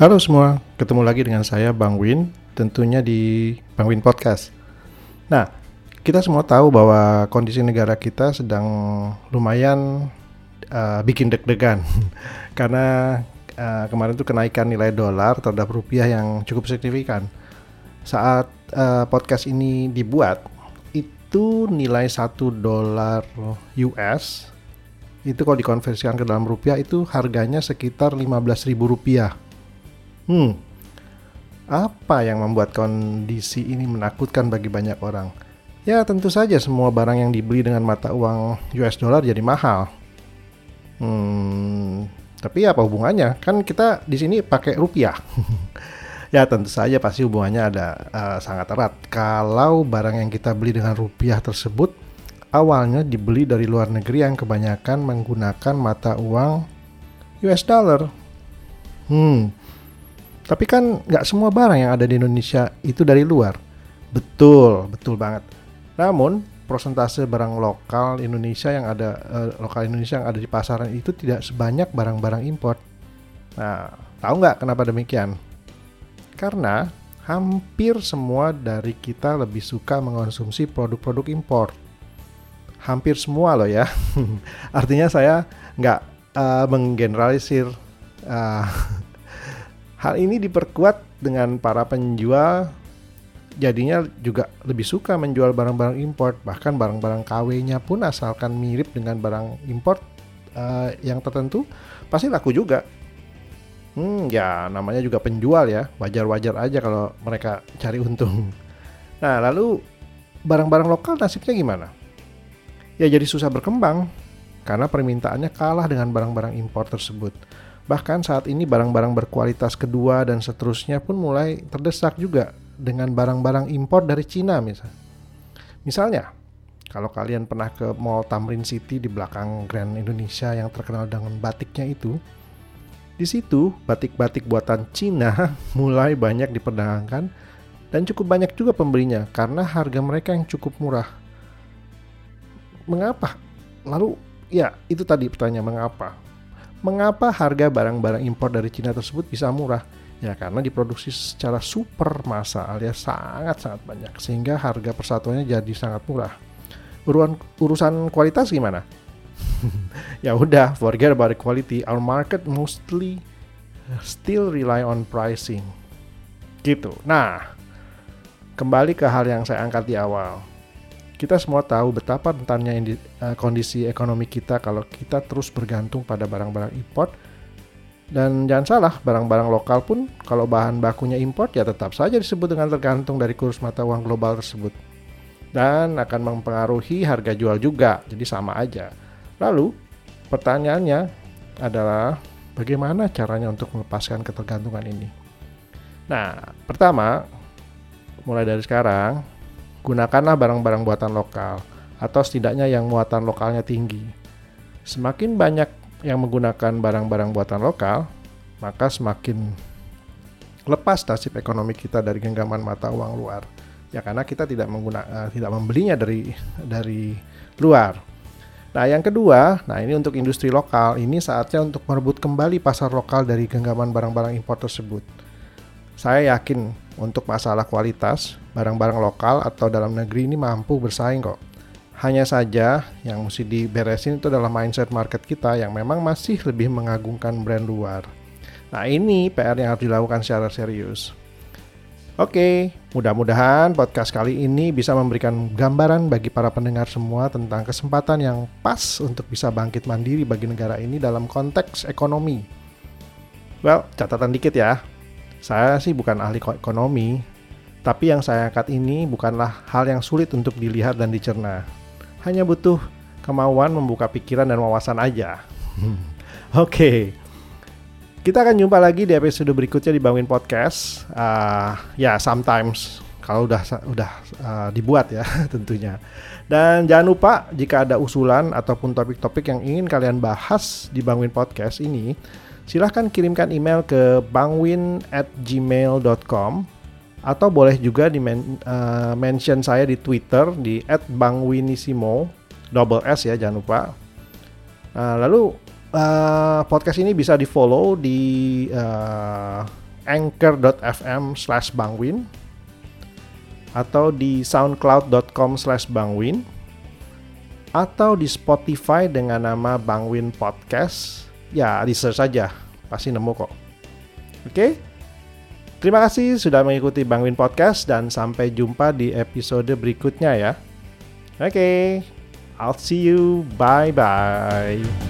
Halo semua, ketemu lagi dengan saya Bang Win, tentunya di Bang Win Podcast. Nah, kita semua tahu bahwa kondisi negara kita sedang lumayan uh, bikin deg-degan karena uh, kemarin tuh kenaikan nilai dolar terhadap rupiah yang cukup signifikan. Saat uh, podcast ini dibuat, itu nilai satu dolar US itu kalau dikonversikan ke dalam rupiah itu harganya sekitar 15.000 rupiah Hmm, apa yang membuat kondisi ini menakutkan bagi banyak orang? Ya tentu saja semua barang yang dibeli dengan mata uang US dollar jadi mahal. Hmm, tapi apa hubungannya? Kan kita di sini pakai rupiah. ya tentu saja pasti hubungannya ada uh, sangat erat. Kalau barang yang kita beli dengan rupiah tersebut awalnya dibeli dari luar negeri yang kebanyakan menggunakan mata uang US dollar. Hmm, tapi kan nggak semua barang yang ada di Indonesia itu dari luar. Betul, betul banget. Namun persentase barang lokal Indonesia yang ada uh, lokal Indonesia yang ada di pasaran itu tidak sebanyak barang-barang impor. Nah, tahu nggak kenapa demikian? Karena hampir semua dari kita lebih suka mengonsumsi produk-produk impor. Hampir semua loh ya. Artinya saya nggak uh, menggeneralisir uh, Hal ini diperkuat dengan para penjual jadinya juga lebih suka menjual barang-barang import bahkan barang-barang KW-nya pun asalkan mirip dengan barang import uh, yang tertentu pasti laku juga. Hmm, ya namanya juga penjual ya, wajar-wajar aja kalau mereka cari untung. Nah, lalu barang-barang lokal nasibnya gimana? Ya jadi susah berkembang karena permintaannya kalah dengan barang-barang impor tersebut. Bahkan saat ini barang-barang berkualitas kedua dan seterusnya pun mulai terdesak juga dengan barang-barang impor dari Cina misalnya. Misalnya, kalau kalian pernah ke Mall Tamrin City di belakang Grand Indonesia yang terkenal dengan batiknya itu, di situ batik-batik buatan Cina mulai banyak diperdagangkan dan cukup banyak juga pembelinya karena harga mereka yang cukup murah. Mengapa? Lalu ya itu tadi pertanyaan mengapa? Mengapa harga barang-barang impor dari Cina tersebut bisa murah? Ya karena diproduksi secara super massa alias sangat-sangat banyak sehingga harga persatuannya jadi sangat murah. Uruan, urusan kualitas gimana? ya udah, forget about the quality. Our market mostly still rely on pricing. Gitu. Nah, kembali ke hal yang saya angkat di awal kita semua tahu betapa rentannya uh, kondisi ekonomi kita kalau kita terus bergantung pada barang-barang import. Dan jangan salah, barang-barang lokal pun kalau bahan bakunya import ya tetap saja disebut dengan tergantung dari kurs mata uang global tersebut. Dan akan mempengaruhi harga jual juga, jadi sama aja. Lalu, pertanyaannya adalah bagaimana caranya untuk melepaskan ketergantungan ini? Nah, pertama, mulai dari sekarang, gunakanlah barang-barang buatan lokal atau setidaknya yang muatan lokalnya tinggi. Semakin banyak yang menggunakan barang-barang buatan lokal, maka semakin lepas nasib ekonomi kita dari genggaman mata uang luar. Ya karena kita tidak menggunakan uh, tidak membelinya dari dari luar. Nah, yang kedua, nah ini untuk industri lokal, ini saatnya untuk merebut kembali pasar lokal dari genggaman barang-barang impor tersebut. Saya yakin untuk masalah kualitas, barang-barang lokal atau dalam negeri ini mampu bersaing kok. Hanya saja yang mesti diberesin itu adalah mindset market kita yang memang masih lebih mengagungkan brand luar. Nah ini PR yang harus dilakukan secara serius. Oke, mudah-mudahan podcast kali ini bisa memberikan gambaran bagi para pendengar semua tentang kesempatan yang pas untuk bisa bangkit mandiri bagi negara ini dalam konteks ekonomi. Well, catatan dikit ya. Saya sih bukan ahli ekonomi, tapi yang saya angkat ini bukanlah hal yang sulit untuk dilihat dan dicerna. Hanya butuh kemauan membuka pikiran dan wawasan aja. Oke, kita akan jumpa lagi di episode berikutnya di Bangun Podcast. Uh, ya, sometimes kalau udah udah uh, dibuat ya tentunya. Dan jangan lupa jika ada usulan ataupun topik-topik yang ingin kalian bahas di Bangun Podcast ini, silahkan kirimkan email ke bangwin at gmail.com atau boleh juga di men, uh, mention saya di Twitter di @bangwinisimo double S ya jangan lupa. Uh, lalu uh, podcast ini bisa di follow di uh, anchor.fm slash bangwin atau di soundcloud.com slash bangwin atau di Spotify dengan nama Bangwin Podcast. Ya, di search saja, pasti nemu kok. Oke? Terima kasih sudah mengikuti Bangwin Podcast dan sampai jumpa di episode berikutnya ya. Oke, I'll see you. Bye-bye.